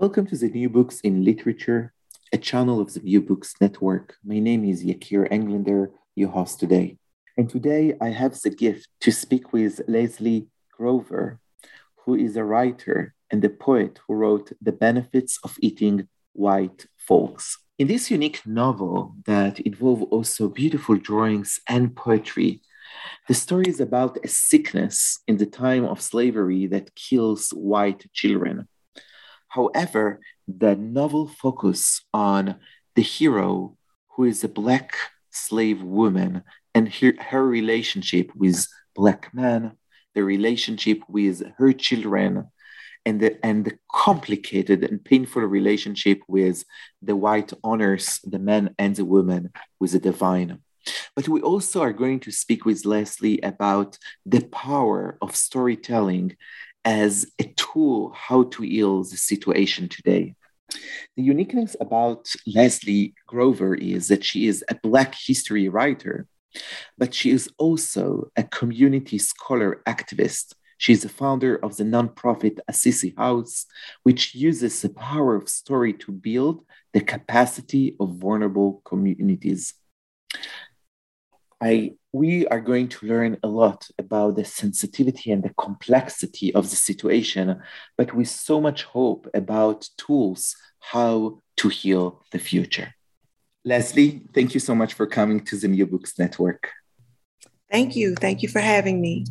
Welcome to the New Books in Literature, a channel of the New Books Network. My name is Yakir Englander, your host today. And today I have the gift to speak with Leslie Grover, who is a writer and a poet who wrote The Benefits of Eating White Folks. In this unique novel that involve also beautiful drawings and poetry, the story is about a sickness in the time of slavery that kills white children. However, the novel focus on the hero who is a black slave woman and her, her relationship with black men, the relationship with her children, and the, and the complicated and painful relationship with the white honors, the man and the woman, with the divine. But we also are going to speak with Leslie about the power of storytelling as a tool how to heal the situation today. The uniqueness about Leslie Grover is that she is a Black history writer, but she is also a community scholar activist. She's the founder of the nonprofit Assisi House, which uses the power of story to build the capacity of vulnerable communities. I we are going to learn a lot about the sensitivity and the complexity of the situation, but with so much hope about tools how to heal the future. Leslie, thank you so much for coming to the New Books Network. Thank you. Thank you for having me.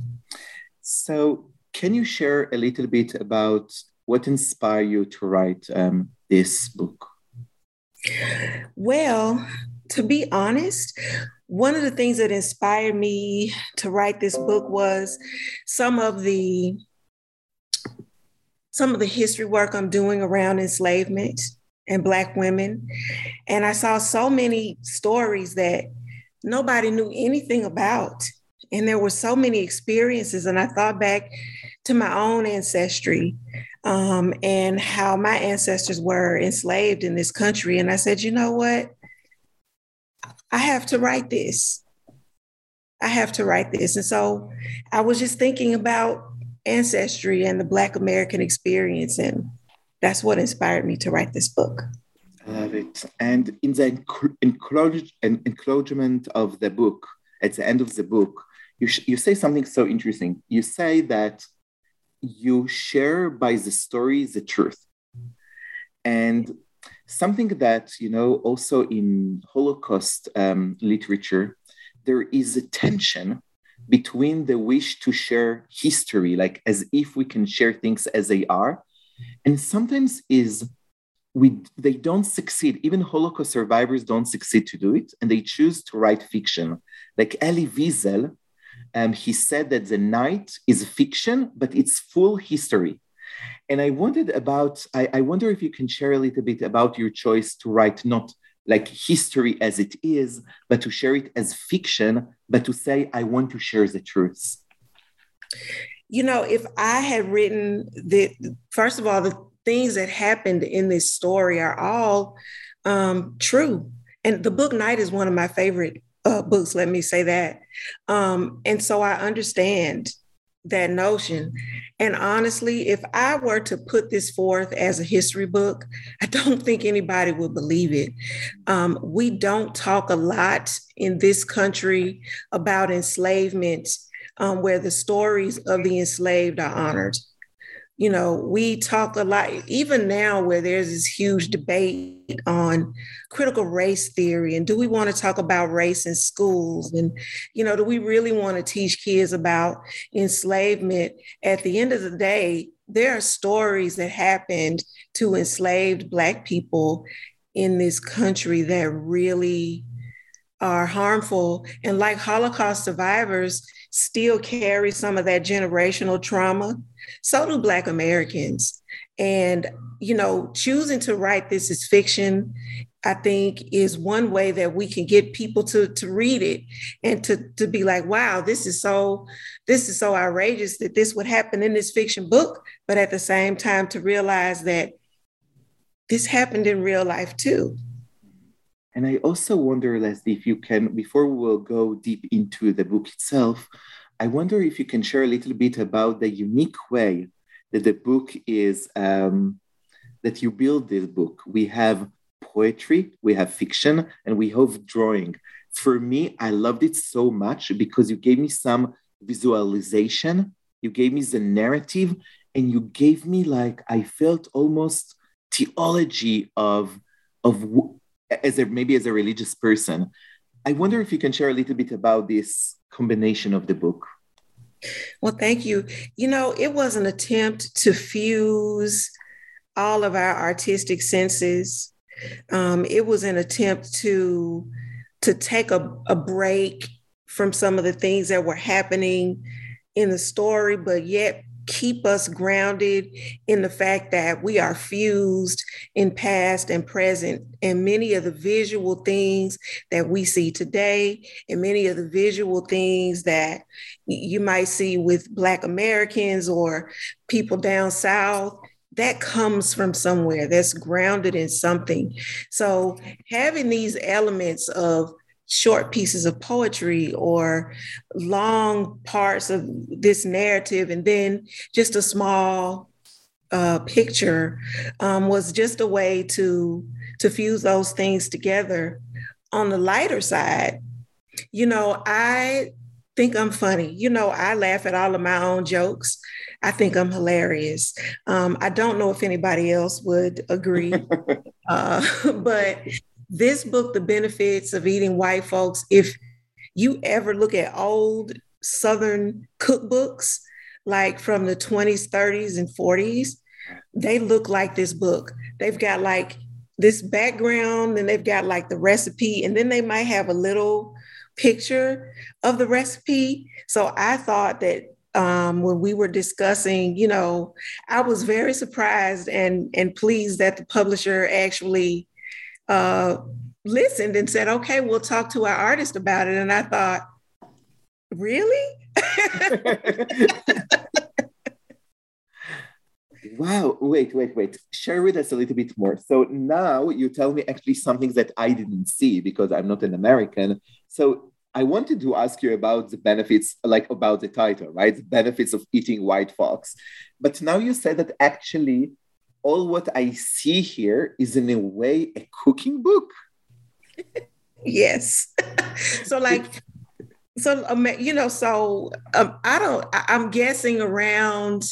So, can you share a little bit about what inspired you to write um, this book? Well, to be honest, one of the things that inspired me to write this book was some of the some of the history work I'm doing around enslavement and black women. And I saw so many stories that nobody knew anything about. And there were so many experiences. And I thought back to my own ancestry um, and how my ancestors were enslaved in this country. And I said you know what I have to write this. I have to write this. And so I was just thinking about ancestry and the Black American experience. And that's what inspired me to write this book. I love it. And in the enclosure of the book, at the end of the book, you, sh- you say something so interesting. You say that you share by the story the truth. And something that you know also in holocaust um, literature there is a tension between the wish to share history like as if we can share things as they are and sometimes is we they don't succeed. Even holocaust survivors don't succeed to do it and they choose to write fiction. Like elie wiesel um, he said that the night is fiction but it's full history and I wondered about, I, I wonder if you can share a little bit about your choice to write not like history as it is, but to share it as fiction, but to say, I want to share the truths. You know, if I had written the, first of all, the things that happened in this story are all um, true. And the book Night is one of my favorite uh, books, let me say that. Um, and so I understand that notion. And honestly, if I were to put this forth as a history book, I don't think anybody would believe it. Um, we don't talk a lot in this country about enslavement, um, where the stories of the enslaved are honored you know, we talk a lot, even now where there's this huge debate on critical race theory and do we want to talk about race in schools? And, you know, do we really want to teach kids about enslavement? At the end of the day, there are stories that happened to enslaved Black people in this country that really are harmful. And like Holocaust survivors, still carry some of that generational trauma. So do Black Americans. And, you know, choosing to write this as fiction, I think, is one way that we can get people to, to read it and to, to be like, wow, this is so, this is so outrageous that this would happen in this fiction book. But at the same time, to realize that this happened in real life too. And I also wonder, Leslie, if you can, before we will go deep into the book itself, I wonder if you can share a little bit about the unique way that the book is, um, that you build this book. We have poetry, we have fiction, and we have drawing. For me, I loved it so much because you gave me some visualization, you gave me the narrative, and you gave me like, I felt almost theology of, of as a maybe as a religious person. I wonder if you can share a little bit about this combination of the book. Well, thank you. You know, it was an attempt to fuse all of our artistic senses. Um, it was an attempt to to take a, a break from some of the things that were happening in the story, but yet keep us grounded in the fact that we are fused in past and present. And many of the visual things that we see today, and many of the visual things that you might see with Black Americans or people down South, that comes from somewhere that's grounded in something. So having these elements of short pieces of poetry or long parts of this narrative, and then just a small uh, picture um, was just a way to to fuse those things together. On the lighter side, you know, I think I'm funny. You know, I laugh at all of my own jokes. I think I'm hilarious. Um, I don't know if anybody else would agree, uh, but this book, The Benefits of Eating White Folks, if you ever look at old Southern cookbooks, like from the 20s, 30s, and 40s, they look like this book. They've got like this background, and they've got like the recipe, and then they might have a little picture of the recipe. So I thought that um, when we were discussing, you know, I was very surprised and and pleased that the publisher actually uh, listened and said, okay, we'll talk to our artist about it. And I thought, really? wow. Wait, wait, wait. Share with us a little bit more. So now you tell me actually something that I didn't see because I'm not an American. So I wanted to ask you about the benefits, like about the title, right? The benefits of eating white folks. But now you said that actually all what I see here is in a way a cooking book. yes. so like so um, you know so um, I don't I'm guessing around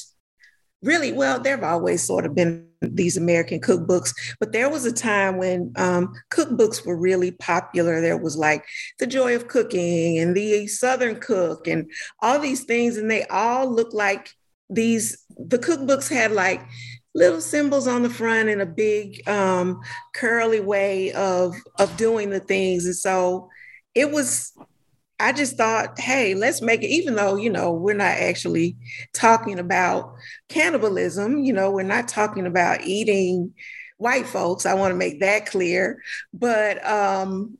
really well there've always sort of been these American cookbooks, but there was a time when um, cookbooks were really popular. There was like The Joy of Cooking and The Southern Cook and all these things, and they all look like these. The cookbooks had like little symbols on the front and a big um, curly way of of doing the things. And so it was. I just thought, hey, let's make it. Even though you know we're not actually talking about cannibalism, you know, we're not talking about eating white folks. I want to make that clear. But um,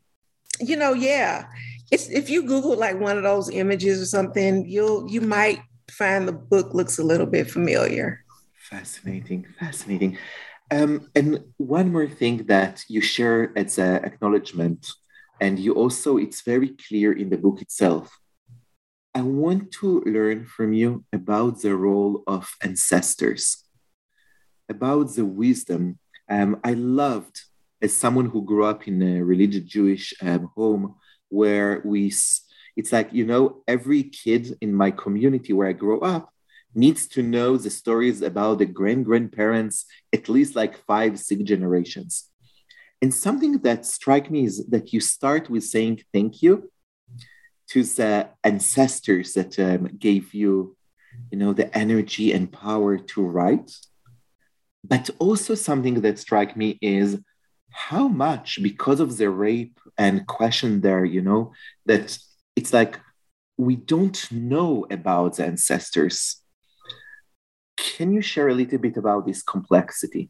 you know, yeah, it's if you Google like one of those images or something, you'll you might find the book looks a little bit familiar Fascinating, fascinating. Um, and one more thing that you share as an acknowledgement, and you also, it's very clear in the book itself. I want to learn from you about the role of ancestors, about the wisdom. Um, I loved, as someone who grew up in a religious Jewish um, home, where we, it's like, you know, every kid in my community where I grew up needs to know the stories about the grand grandparents, at least like five, six generations. And something that strike me is that you start with saying thank you to the ancestors that um, gave you, you know, the energy and power to write. But also something that strike me is how much, because of the rape and question there, you know, that it's like we don't know about the ancestors can you share a little bit about this complexity?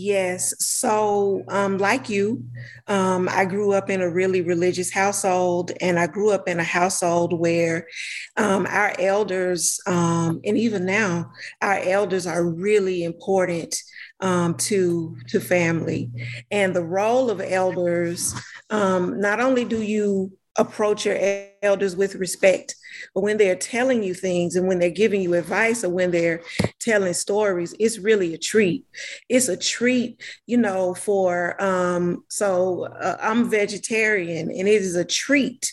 Yes. So, um, like you, um, I grew up in a really religious household, and I grew up in a household where um, our elders, um, and even now, our elders are really important um, to to family, and the role of elders. Um, not only do you approach your elders with respect. But when they're telling you things and when they're giving you advice or when they're telling stories, it's really a treat. It's a treat, you know, for, um, so uh, I'm vegetarian and it is a treat.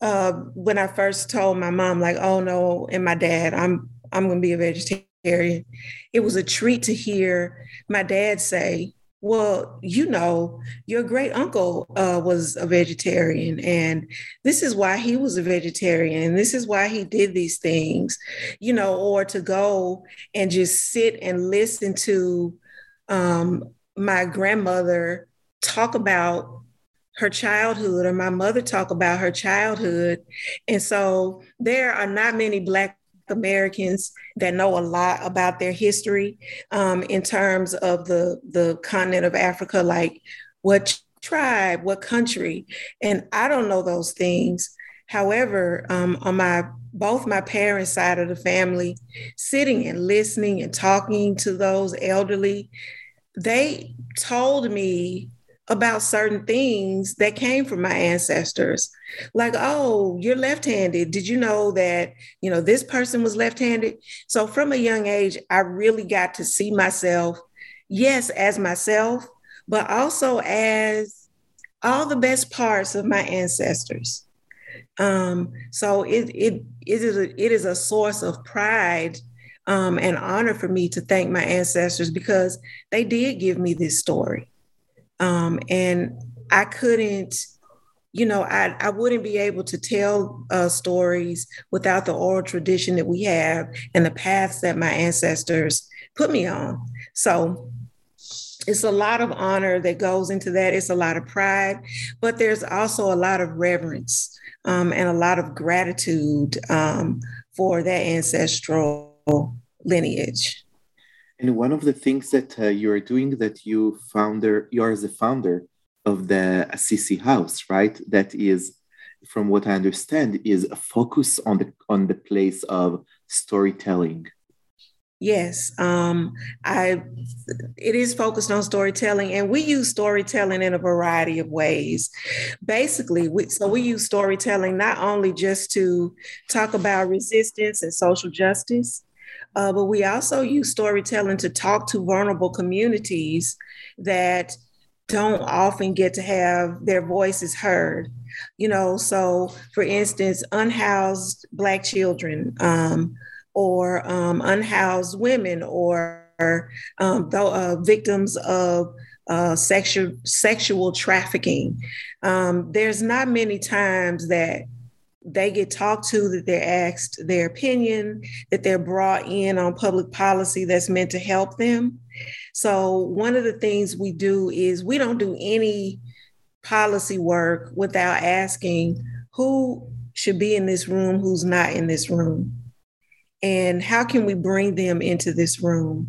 Uh, when I first told my mom, like, oh no, and my dad, I'm I'm gonna be a vegetarian. It was a treat to hear my dad say, well, you know, your great uncle uh, was a vegetarian, and this is why he was a vegetarian. This is why he did these things, you know, or to go and just sit and listen to um, my grandmother talk about her childhood or my mother talk about her childhood. And so there are not many Black Americans that know a lot about their history um, in terms of the, the continent of Africa, like what tribe, what country. And I don't know those things. However, um, on my both my parents' side of the family, sitting and listening and talking to those elderly, they told me about certain things that came from my ancestors. Like oh you're left-handed. Did you know that you know this person was left-handed? So from a young age i really got to see myself yes as myself but also as all the best parts of my ancestors. Um, so it, it, it, is a, it is a source of pride um, and honor for me to thank my ancestors because they did give me this story um, and I couldn't, you know, I, I wouldn't be able to tell uh, stories without the oral tradition that we have and the paths that my ancestors put me on. So it's a lot of honor that goes into that. It's a lot of pride, but there's also a lot of reverence um, and a lot of gratitude um, for that ancestral lineage. And one of the things that uh, you are doing that you founder, you are the founder of the Assisi House, right? That is, from what I understand, is a focus on the on the place of storytelling. Yes, um, I. It is focused on storytelling, and we use storytelling in a variety of ways. Basically, we, so we use storytelling not only just to talk about resistance and social justice, uh, but we also use storytelling to talk to vulnerable communities that don't often get to have their voices heard. You know, so for instance, unhoused Black children um, or um, unhoused women or um, the, uh, victims of uh, sexual sexual trafficking. Um, there's not many times that they get talked to, that they're asked their opinion, that they're brought in on public policy that's meant to help them. So, one of the things we do is we don't do any policy work without asking who should be in this room, who's not in this room, and how can we bring them into this room.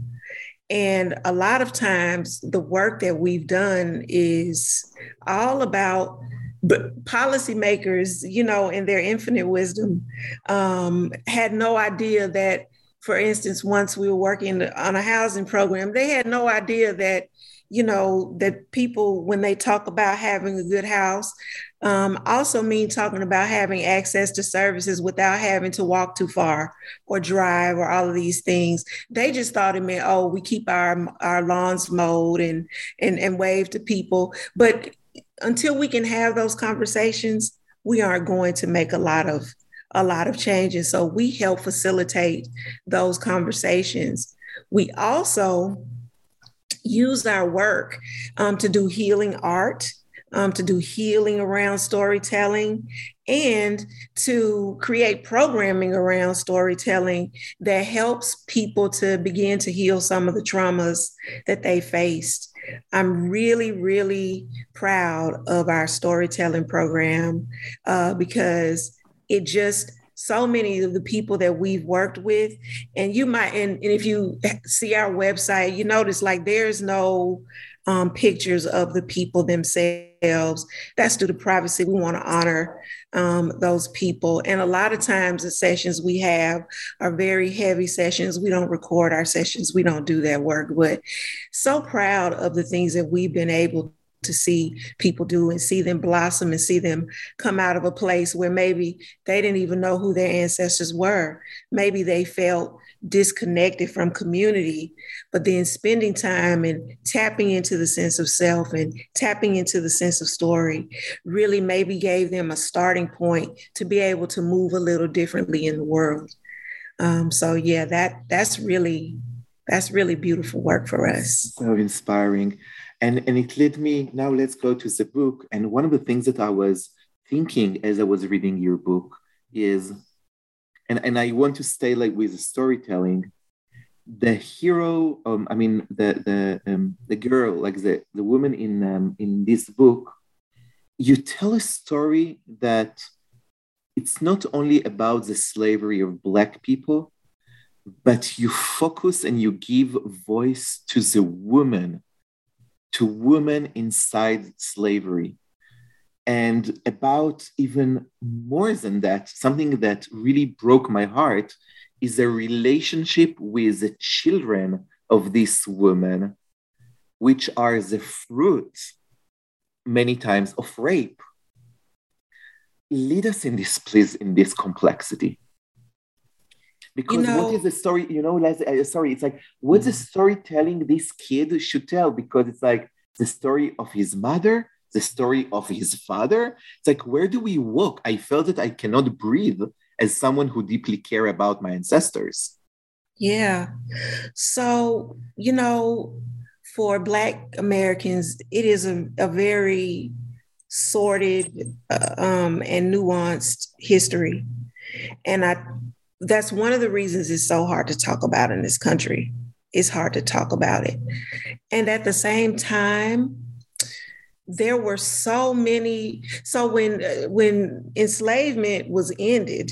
And a lot of times, the work that we've done is all about but policymakers, you know, in their infinite wisdom, um, had no idea that for instance, once we were working on a housing program, they had no idea that, you know, that people, when they talk about having a good house, um, also mean talking about having access to services without having to walk too far or drive or all of these things. They just thought it meant, oh, we keep our our lawns mowed and and and wave to people. But until we can have those conversations, we aren't going to make a lot of a lot of changes. So we help facilitate those conversations. We also use our work um, to do healing art, um, to do healing around storytelling, and to create programming around storytelling that helps people to begin to heal some of the traumas that they faced. I'm really, really proud of our storytelling program uh, because it just so many of the people that we've worked with and you might and, and if you see our website you notice like there's no um, pictures of the people themselves. That's due to privacy. We want to honor um, those people. And a lot of times the sessions we have are very heavy sessions. We don't record our sessions. We don't do that work. But so proud of the things that we've been able to see people do and see them blossom and see them come out of a place where maybe they didn't even know who their ancestors were. Maybe they felt disconnected from community, but then spending time and tapping into the sense of self and tapping into the sense of story really maybe gave them a starting point to be able to move a little differently in the world. Um, so yeah, that that's really that's really beautiful work for us. So inspiring. And, and it led me, now let's go to the book. And one of the things that I was thinking as I was reading your book is, and, and I want to stay like with the storytelling, the hero, um, I mean, the, the, um, the girl, like the, the woman in, um, in this book, you tell a story that it's not only about the slavery of Black people, but you focus and you give voice to the woman to women inside slavery. And about even more than that, something that really broke my heart is the relationship with the children of this woman, which are the fruit many times of rape. Lead us in this, please, in this complexity because you know, what is the story you know Les, uh, sorry it's like what's the mm. storytelling this kid should tell because it's like the story of his mother the story of his father. It's like where do we walk i felt that i cannot breathe as someone who deeply care about my ancestors. Yeah. So you know for black americans it is a, a very sorted uh, um, and nuanced history. And i that's one of the reasons it's so hard to talk about in this country. It's hard to talk about it. And at the same time, there were so many so when when enslavement was ended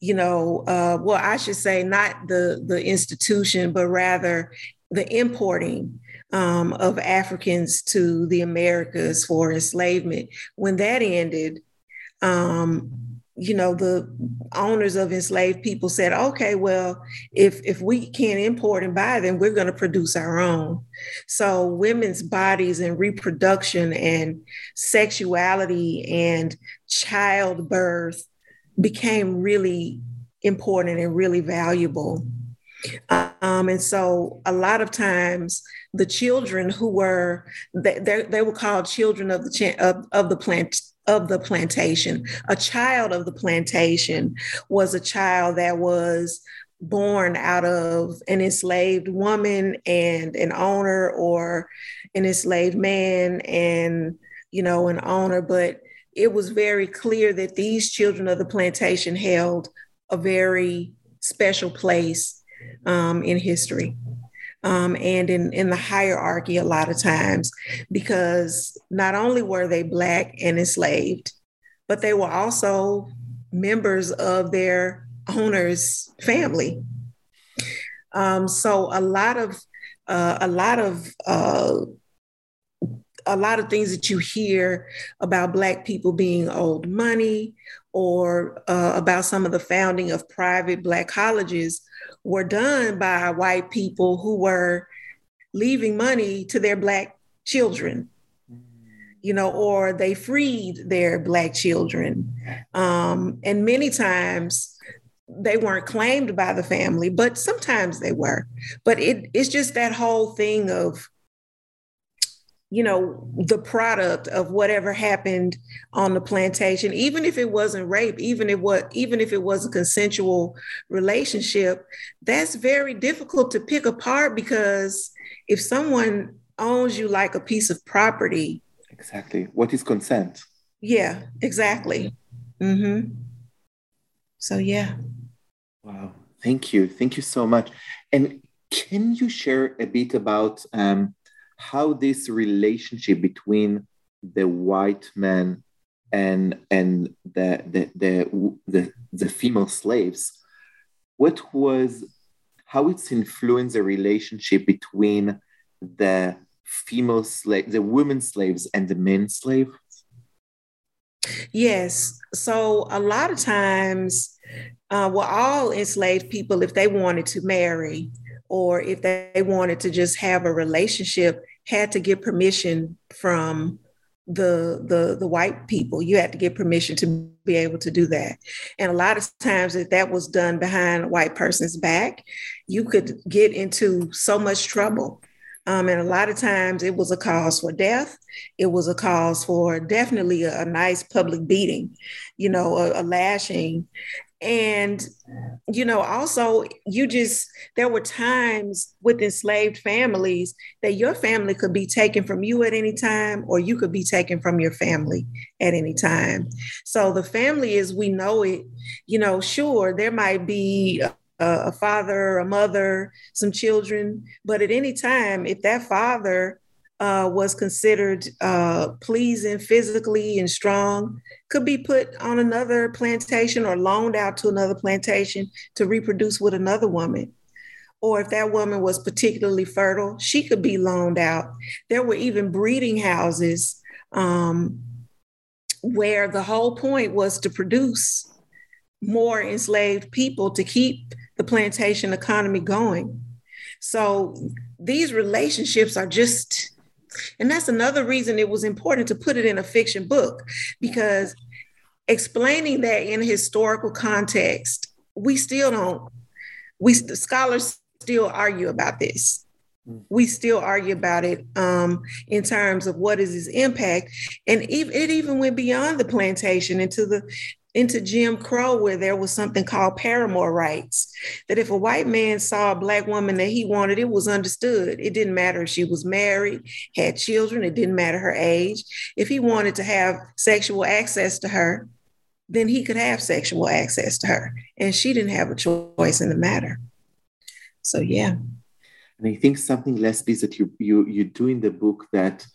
you know uh, well i should say not the the institution but rather the importing um, of africans to the americas for enslavement. When that ended um, you know the owners of enslaved people said okay well if if we can't import and buy them we're going to produce our own. So women's bodies and reproduction and sexuality and childbirth became really important and really valuable um, and so a lot of times the children who were they, they were called children of the of, of the plant of the plantation. A child of the plantation was a child that was born out of an enslaved woman and an owner or an enslaved man and you know an owner but it was very clear that these children of the plantation held a very special place um, in history um, and in, in the hierarchy a lot of times, because not only were they Black and enslaved, but they were also members of their owner's family. Um, so a lot of uh, a lot of uh, a lot of things that you hear about Black people being owed money or uh, about some of the founding of private Black colleges were done by white people who were leaving money to their Black children, you know, or they freed their Black children. Um, and many times they weren't claimed by the family, but sometimes they were. But it, it's just that whole thing of, you know, the product of whatever happened on the plantation, even if it wasn't rape, even if what, even if it was a consensual relationship, that's very difficult to pick apart because if someone owns you like a piece of property, exactly, what is consent? Yeah, exactly. Mm-hmm. So yeah. Wow, thank you, thank you so much. And can you share a bit about um, how this relationship between the white man and and the the the the, the female slaves what was how it's influenced the relationship between the female slave the women slaves and the men slaves? Yes. So a lot of times uh, well all enslaved people if they wanted to marry or if they wanted to just have a relationship, had to get permission from the the the white people. You had to get permission to be able to do that. And a lot of times if that was done behind a white person's back you could get into so much trouble. Um, and a lot of times it was a cause for death. It was a cause for definitely a, a nice public beating you know a, a lashing and you know also you just there were times with enslaved families that your family could be taken from you at any time or you could be taken from your family at any time. So the family as we know it you know sure there might be a, a father a mother some children but at any time if that father uh, was considered uh, pleasing physically and strong could be put on another plantation or loaned out to another plantation to reproduce with another woman. Or if that woman was particularly fertile, she could be loaned out. There were even breeding houses um, where the whole point was to produce more enslaved people to keep the plantation economy going. So these relationships are just and that's another reason it was important to put it in a fiction book because explaining that in historical context, we still don't, we scholars still argue about this. We still argue about it um, in terms of what is its impact, and it even went beyond the plantation into the into Jim Crow, where there was something called paramour rights. That if a white man saw a black woman that he wanted, it was understood. It didn't matter if she was married, had children, it didn't matter her age. If he wanted to have sexual access to her, then he could have sexual access to her. And she didn't have a choice in the matter. So, yeah. And I think something, Leslie, that you, you, you do in the book that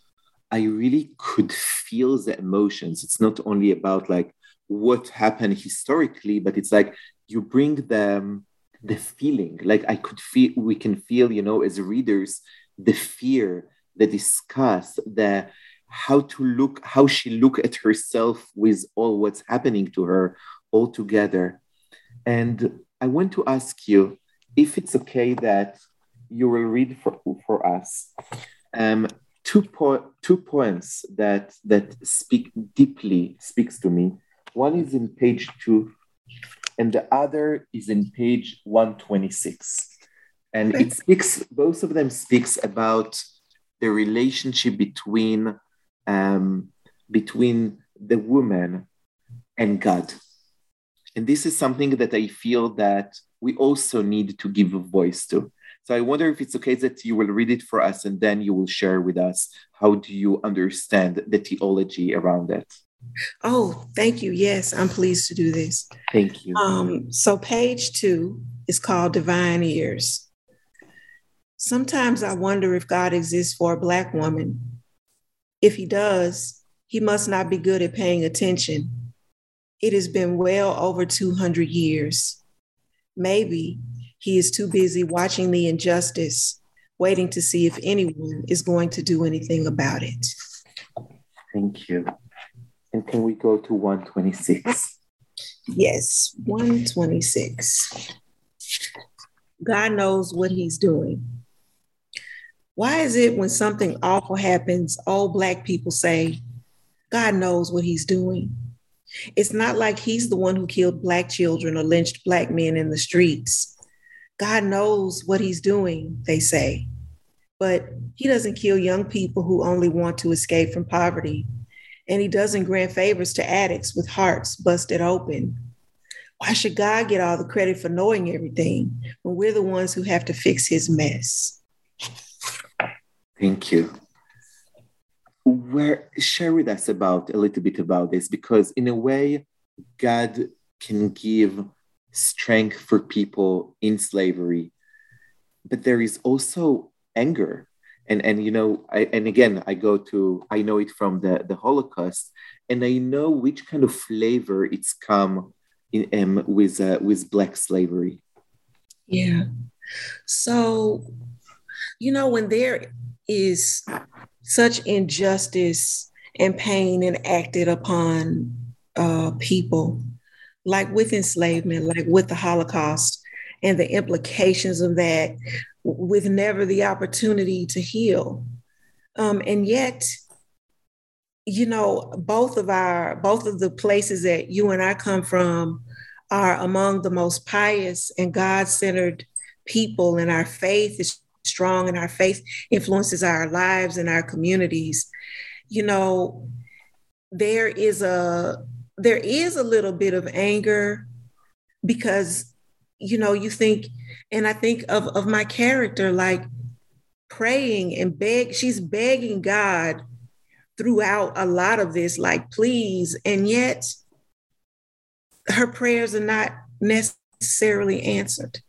I really could feel the emotions. It's not only about like, what happened historically, but it's like you bring them the feeling. Like I could feel, we can feel, you know, as readers, the fear, the disgust, the how to look, how she look at herself with all what's happening to her all together. And I want to ask you if it's okay that you will read for, for us um, two, po- two poems that that speak deeply speaks to me one is in page two, and the other is in page 126. And it speaks, both of them speaks about the relationship between um, between the woman and God. And this is something that I feel that we also need to give a voice to. So I wonder if it's okay that you will read it for us and then you will share with us how do you understand the theology around it. Oh, thank you. Yes, I'm pleased to do this. Thank you. Um, so, page two is called Divine Ears. Sometimes I wonder if God exists for a Black woman. If he does, he must not be good at paying attention. It has been well over 200 years. Maybe he is too busy watching the injustice, waiting to see if anyone is going to do anything about it. Thank you. Can we go to 126? Yes, 126. God knows what he's doing. Why is it when something awful happens, all Black people say, God knows what he's doing? It's not like he's the one who killed Black children or lynched Black men in the streets. God knows what he's doing, they say. But he doesn't kill young people who only want to escape from poverty. And he doesn't grant favors to addicts with hearts busted open. Why should God get all the credit for knowing everything when we're the ones who have to fix his mess? Thank you. Where share with us about a little bit about this because in a way, God can give strength for people in slavery, but there is also anger. And, and you know, I, and again, I go to, I know it from the, the Holocaust, and I know which kind of flavor it's come in, um, with, uh, with Black slavery. Yeah. So, you know, when there is such injustice and pain enacted upon uh, people, like with enslavement, like with the Holocaust, and the implications of that, with never the opportunity to heal. Um, and yet, you know, both of our, both of the places that you and I come from are among the most pious and God centered people, and our faith is strong, and our faith influences our lives and our communities. You know, there is a there is a little bit of anger because you know you think and i think of of my character like praying and beg she's begging god throughout a lot of this like please. And yet her prayers are not necessarily answered.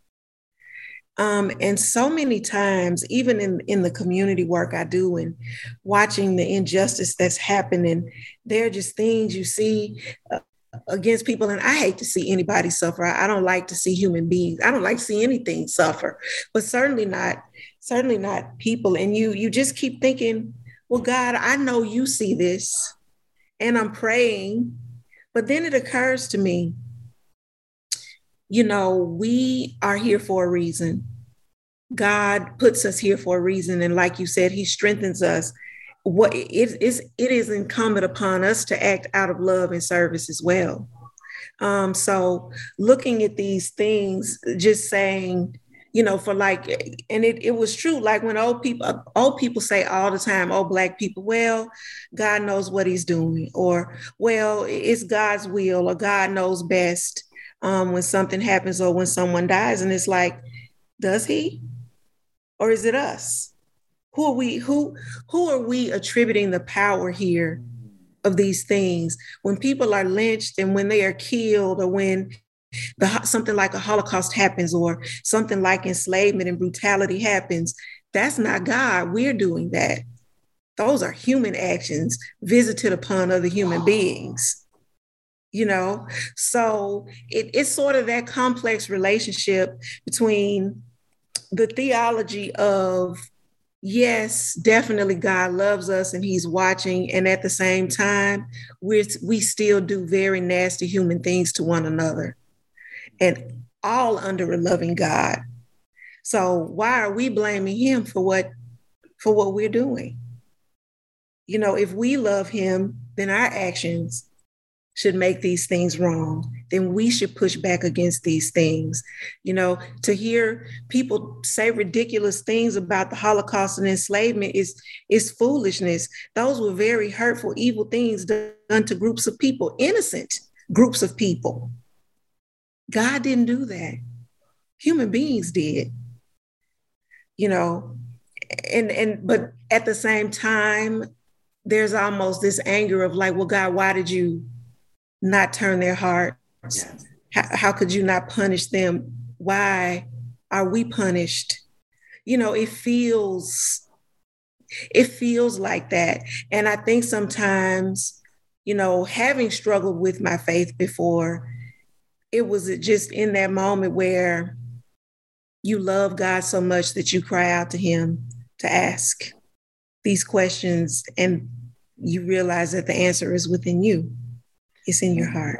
Um, and so many times, even in, in the community work I do and watching the injustice that's happening, there are just things you see uh, against people. And I hate to see anybody suffer. I, don't like to see human beings. I don't like to see anything suffer, but certainly not, certainly not people. And you, you just keep thinking, well, God, I know you see this and I'm praying. But then it occurs to me, you know, we are here for a reason. God puts us here for a reason. And like you said, He strengthens us. What it is, it is incumbent upon us to act out of love and service as well. Um, so looking at these things, just saying, you know, for like, and it, it was true. Like when old people, old people say all the time, oh, black people, well, God knows what he's doing, or well, it's God's will, or God knows best um, when something happens or when someone dies. And it's like, does he? Or is it us? Who are we? Who who are we attributing the power here of these things? When people are lynched and when they are killed, or when the, something like a Holocaust happens, or something like enslavement and brutality happens, that's not God. We're doing that. Those are human actions visited upon other human beings you know so it, it's sort of that complex relationship between the theology of yes definitely god loves us and he's watching. And at the same time we we still do very nasty human things to one another and all under a loving god. So why are we blaming him for what for what we're doing? You know if we love him then our actions should make these things wrong, then we should push back against these things. You know, to hear people say ridiculous things about the Holocaust and enslavement is, is foolishness. Those were very hurtful, evil things done to groups of people, innocent groups of people. God didn't do that. Human beings did. You know, and and but at the same time, there's almost this anger of like, well, God, why did you not turn their hearts? How, how could you not punish them? Why are we punished? You know, it feels it feels like that. And I think sometimes, you know, having struggled with my faith before, it was just in that moment where you love God so much that you cry out to Him to ask these questions and you realize that the answer is within you. It's in your heart.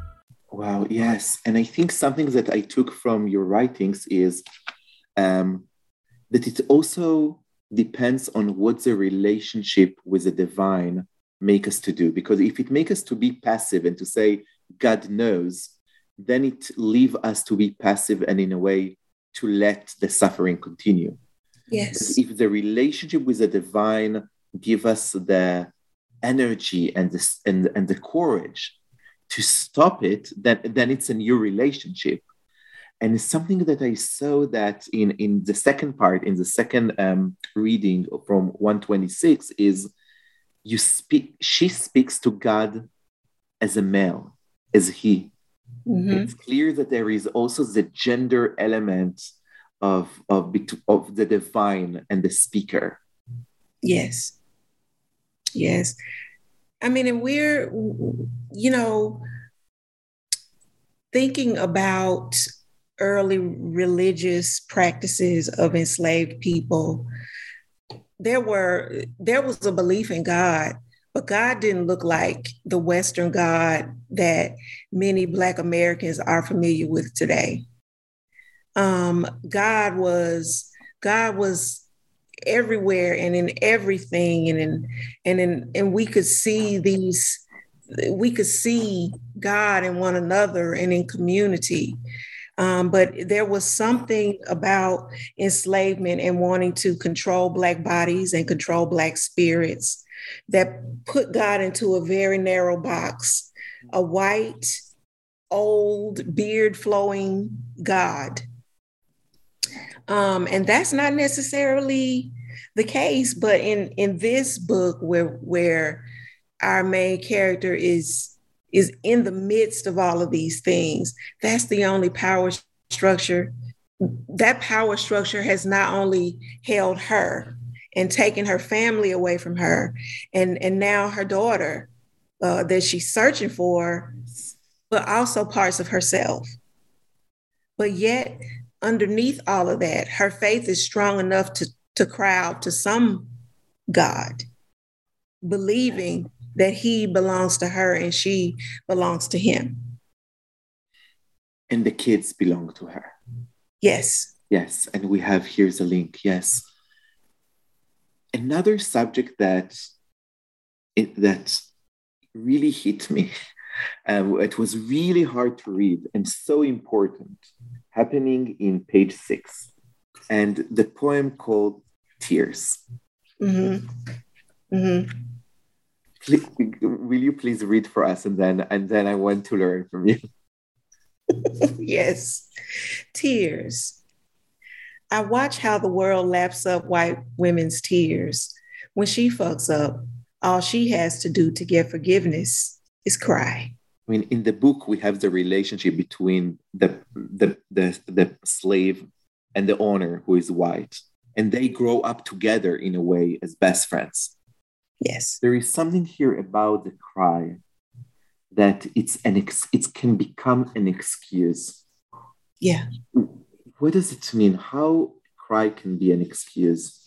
Wow, yes. And I think something that I took from your writings is um, that it also depends on what the relationship with the divine make us to do. Because if it make us to be passive and to say, God knows, then it leave us to be passive and in a way to let the suffering continue. Yes. But if the relationship with the divine give us the energy and the, and, and the courage to stop it, then, then it's a new relationship. And it's something that I saw that in, in the second part, in the second um, reading from 126, is you speak, she speaks to God as a male, as he. Mm-hmm. It's clear that there is also the gender element of, of, of the divine and the speaker. Yes. Yes. I mean, and we're, you know, thinking about early religious practices of enslaved people, there were there was a belief in God, but God didn't look like the Western God that many Black Americans are familiar with today. Um, God was God was everywhere and in everything and in and in and we could see these we could see God in one another and in community. Um, but there was something about enslavement and wanting to control Black bodies and control Black spirits that put God into a very narrow box a white, old, beard flowing God. Um, and that's not necessarily the case, but in, in this book where, where our main character is is in the midst of all of these things. That's the only power structure. That power structure has not only held her and taken her family away from her, and, and now her daughter uh, that she's searching for, but also parts of herself. But yet, underneath all of that, her faith is strong enough to, to cry out to some God, believing that he belongs to her and she belongs to him. And the kids belong to her. Yes. Yes. And we have here's a link. Yes. Another subject that it, that really hit me. Um, it was really hard to read and so important, happening in page six, and the poem called Tears. Mm-hmm. Mm-hmm will you please read for us and then and then I want to learn from you. yes. Tears. I watch how the world laps up white women's tears. When she fucks up, all she has to do to get forgiveness is cry. I mean, in the book, we have the relationship between the, the, the, the slave and the owner who is white. And they grow up together in a way as best friends. Yes. There is something here about the cry that it's an ex- it can become an excuse. Yeah. What does it mean? How cry can be an excuse?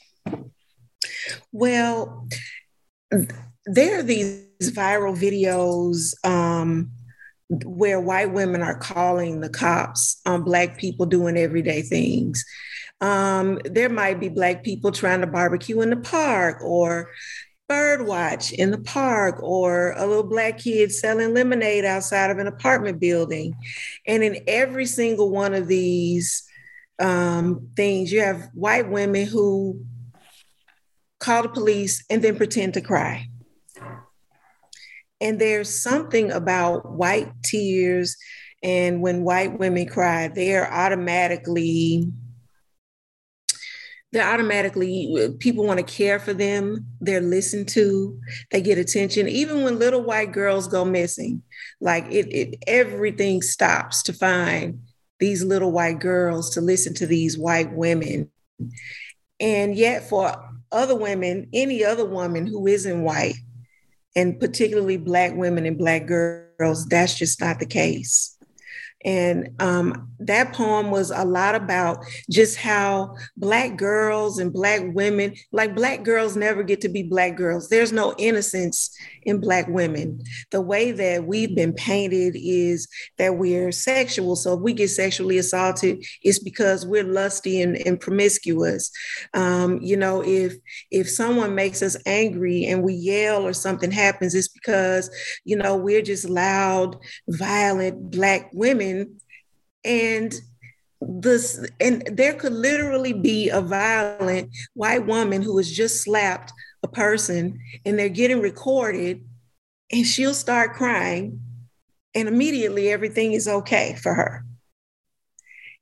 Well, there are these viral videos um, where white women are calling the cops on Black people doing everyday things. Um, there might be Black people trying to barbecue in the park or bird watch in the park or a little black kid selling lemonade outside of an apartment building. And in every single one of these um, things, you have white women who call the police and then pretend to cry. And there's something about white tears and when white women cry, they are automatically they're automatically people want to care for them they're listened to they get attention. Even when little white girls go missing like it, it everything stops to find these little white girls to listen to these white women. And yet for other women any other woman who isn't white and particularly black women and black girls that's just not the case and um, that poem was a lot about just how Black girls and Black women, like Black girls never get to be Black girls. There's no innocence in Black women. The way that we've been painted is that we're sexual. So if we get sexually assaulted, it's because we're lusty and, and promiscuous. Um, you know, if if someone makes us angry and we yell or something happens, it's because, you know, we're just loud, violent Black women and this and there could literally be a violent white woman who has just slapped a person and they're getting recorded and she'll start crying and immediately everything is okay for her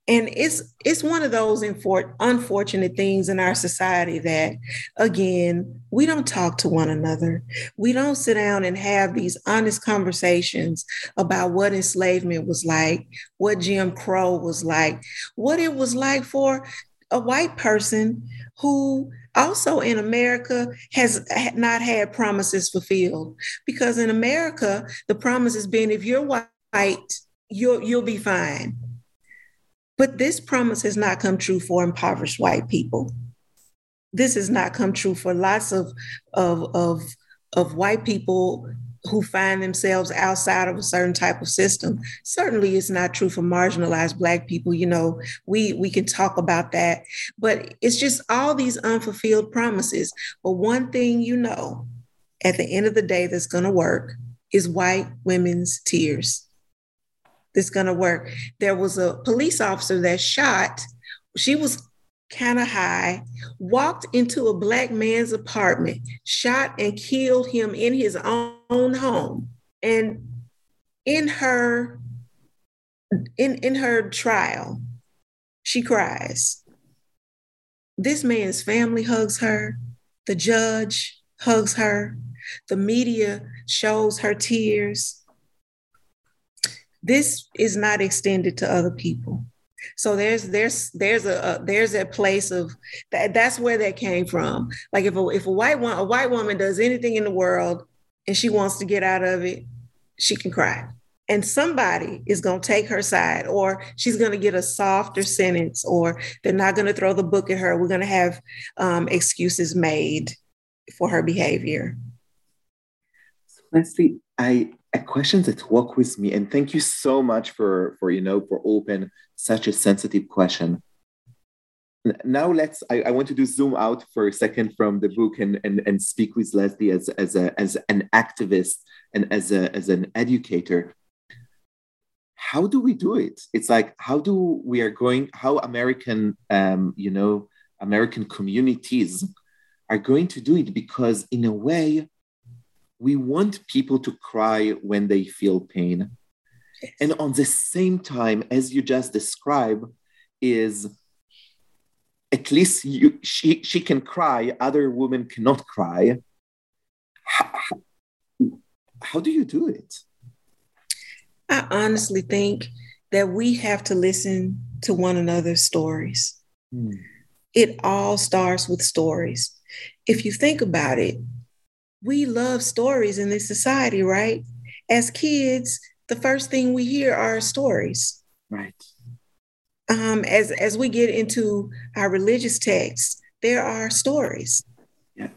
and it's it's one of those infor- unfortunate things in our society that again we don't talk to one another. We don't sit down and have these honest conversations about what enslavement was like what jim crow was like what it was like for a white person who also in america has not had promises fulfilled. Because in america the promise has been if you're white you'll you'll be fine but this promise has not come true for impoverished white people. This has not come true for lots of, of, of, of white people who find themselves outside of a certain type of system. Certainly it's not true for marginalized black people. You know, we we can talk about that, but it's just all these unfulfilled promises. But one thing you know, at the end of the day that's going to work is white women's tears that's going to work. There was a police officer that shot, she was kind of high, walked into a black man's apartment, shot and killed him in his own home. And in her in in her trial, she cries. This man's family hugs her. The judge hugs her. The media shows her tears this is not extended to other people. So there's there's there's a, a there's a place of that that's where that came from. Like if a, if a white one a white woman does anything in the world and she wants to get out of it she can cry. And somebody is going to take her side or she's going to get a softer sentence or they're not going to throw the book at her. We're going to have um, excuses made for her behavior. So see, i a question that walk with me. And thank you so much for for you know for open such a sensitive question. Now let's I, I, want to do zoom out for a second from the book and and, and speak with leslie as as a as an activist and as a as an educator. How do we do it? It's like how do we are going how american um you know american communities are going to do it? Because in a way we want people to cry when they feel pain. Yes. And on the same time, as you just described, is at least you, she, she can cry, other women cannot cry. How, how do you do it? I honestly think that we have to listen to one another's stories. Hmm. It all starts with stories. If you think about it, we love stories in this society, right? As kids, the first thing we hear are stories. Right. Um, as as we get into our religious texts, there are stories. Yeah.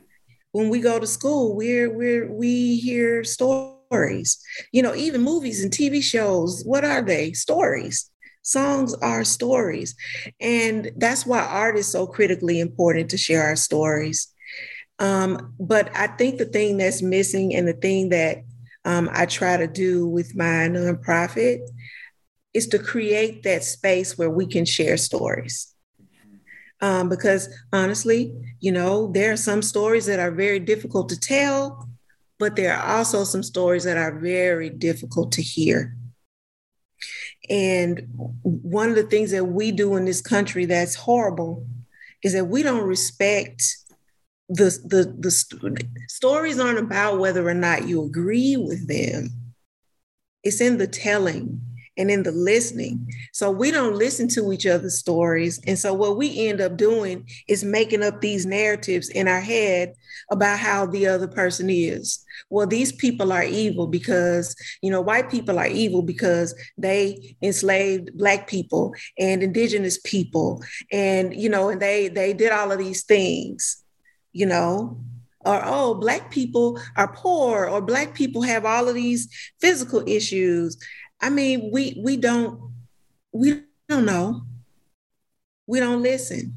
When we go to school, we're we're we hear stories. You know, even movies and TV shows, what are they? Stories. Songs are stories. And that's why art is so critically important to share our stories. Um, but I think the thing that's missing and the thing that um, I try to do with my nonprofit is to create that space where we can share stories. Um, because honestly, you know, there are some stories that are very difficult to tell, but there are also some stories that are very difficult to hear. And one of the things that we do in this country that's horrible is that we don't respect the the the st- stories aren't about whether or not you agree with them. It's in the telling and in the listening. So we don't listen to each other's stories. And so what we end up doing is making up these narratives in our head about how the other person is. Well, these people are evil because, you know, white people are evil because they enslaved black people and indigenous people and, you know, and they they did all of these things, you know, or oh black people are poor or black people have all of these physical issues I mean, we we don't we don't know. We don't listen.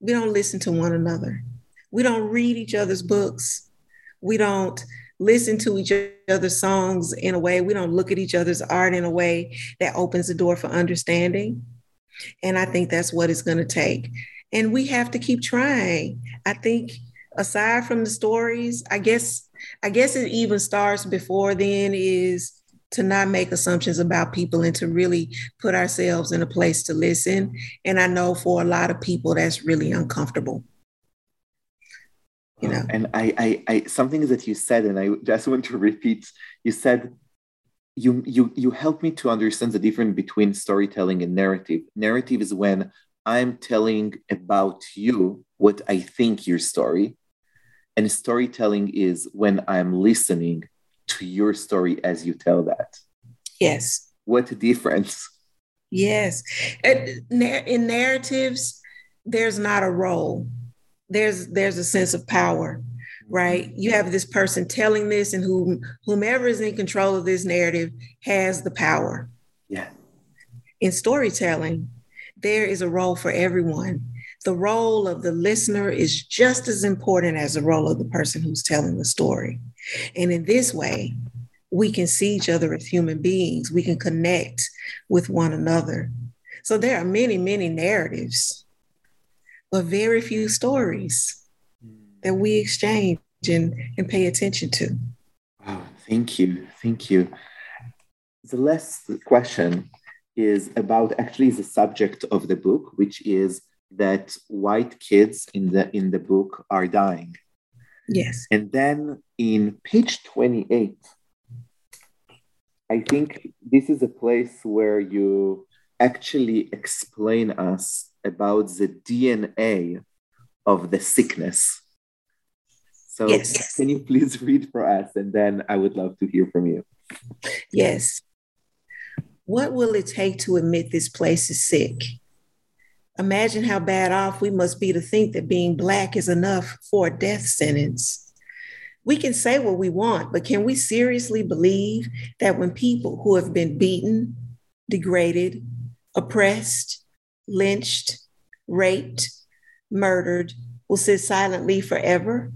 We don't listen to one another. We don't read each other's books. We don't listen to each other's songs in a way. We don't look at each other's art in a way that opens the door for understanding. And I think that's what it's going to take. And we have to keep trying. I think aside from the stories, I guess I guess it even starts before then is to not make assumptions about people and to really put ourselves in a place to listen. And I know for a lot of people, that's really uncomfortable. You know, and I, I, I, something that you said, and I just want to repeat. You said, you, you, you help me to understand the difference between storytelling and narrative. Narrative is when I'm telling about you what I think your story, and storytelling is when I'm listening to your story as you tell that. Yes. What a difference? Yes. In narratives, there's not a role. There's there's a sense of power, right? You have this person telling this, and whom whomever is in control of this narrative has the power. Yeah. In storytelling, there is a role for everyone. The role of the listener is just as important as the role of the person who's telling the story. And in this way, we can see each other as human beings. We can connect with one another. So there are many, many narratives, but very few stories that we exchange and, and pay attention to. Wow, thank you. Thank you. The last question is about actually the subject of the book, which is that white kids in the in the book are dying. Yes. And then in page 28, I think this is a place where you actually explain us about the DNA of the sickness. So yes. can you please read for us and then I would love to hear from you. Yes. What will it take to admit this place is sick? Imagine how bad off we must be to think that being Black is enough for a death sentence. We can say what we want, but can we seriously believe that when people who have been beaten, degraded, oppressed, lynched, raped, murdered will sit silently forever?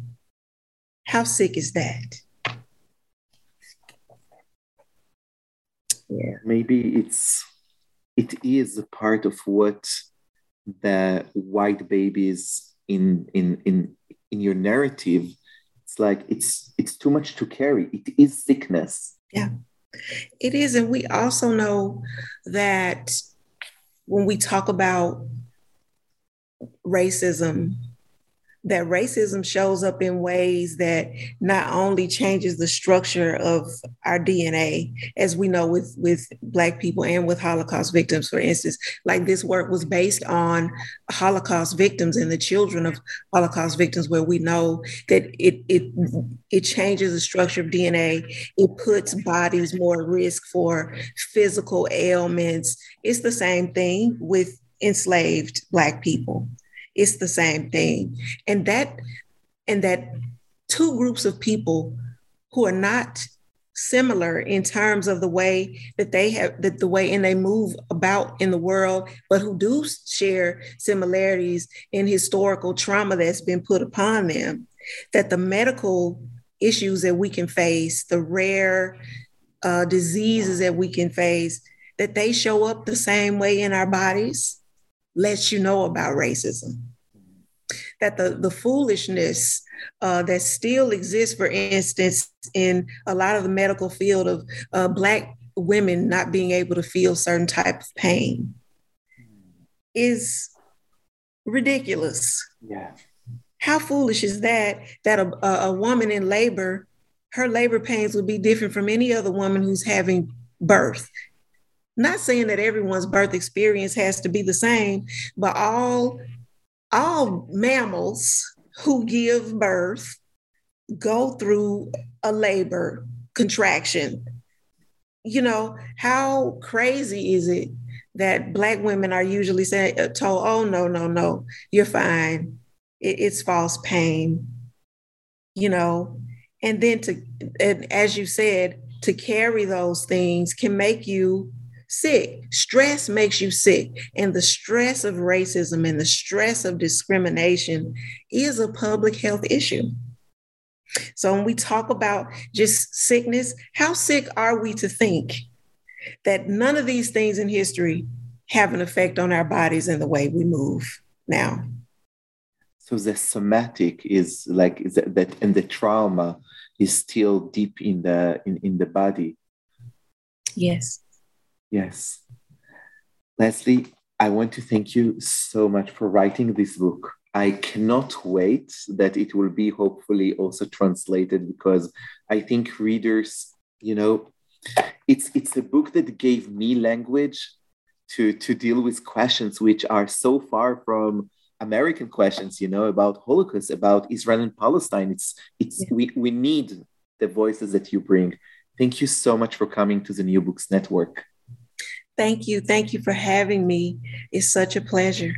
How sick is that? Maybe it's it is a part of what the white babies in in in in your narrative it's like it's it's too much to carry. It is sickness. Yeah. It is and we also know that when we talk about racism that racism shows up in ways that not only changes the structure of our DNA, as we know with, with Black people and with Holocaust victims, for instance, like this work was based on Holocaust victims and the children of Holocaust victims, where we know that it, it, it changes the structure of DNA, it puts bodies more at risk for physical ailments. It's the same thing with enslaved Black people it's the same thing. And that and that two groups of people who are not similar in terms of the way that they have that the way and they move about in the world but who do share similarities in historical trauma that's been put upon them that the medical issues that we can face the rare uh, diseases that we can face that they show up the same way in our bodies lets you know about racism that the, the foolishness uh, that still exists, for instance, in a lot of the medical field of uh, Black women not being able to feel certain type of pain is ridiculous. Yeah. How foolish is that? That a, a, a woman in labor, her labor pains would be different from any other woman who's having birth. Not saying that everyone's birth experience has to be the same, but all all mammals who give birth go through a labor contraction. You know, how crazy is it that Black women are usually saying, uh, told, oh, no, no, no, you're fine. It, it's false pain, you know? And then to, and as you said, to carry those things can make you sick. Stress makes you sick. And the stress of racism and the stress of discrimination is a public health issue. So when we talk about just sickness, how sick are we to think that none of these things in history have an effect on our bodies and the way we move now? So the somatic is like is that, that and the trauma is still deep in the in, in the body. Yes. Yes. Leslie, I want to thank you so much for writing this book. I cannot wait that it will be hopefully also translated because I think readers, you know, it's it's a book that gave me language to to deal with questions which are so far from American questions, you know, about Holocaust, about Israel and Palestine. It's it's yeah. we, we need the voices that you bring. Thank you so much for coming to the New Books Network. Thank you. Thank you for having me. It's such a pleasure.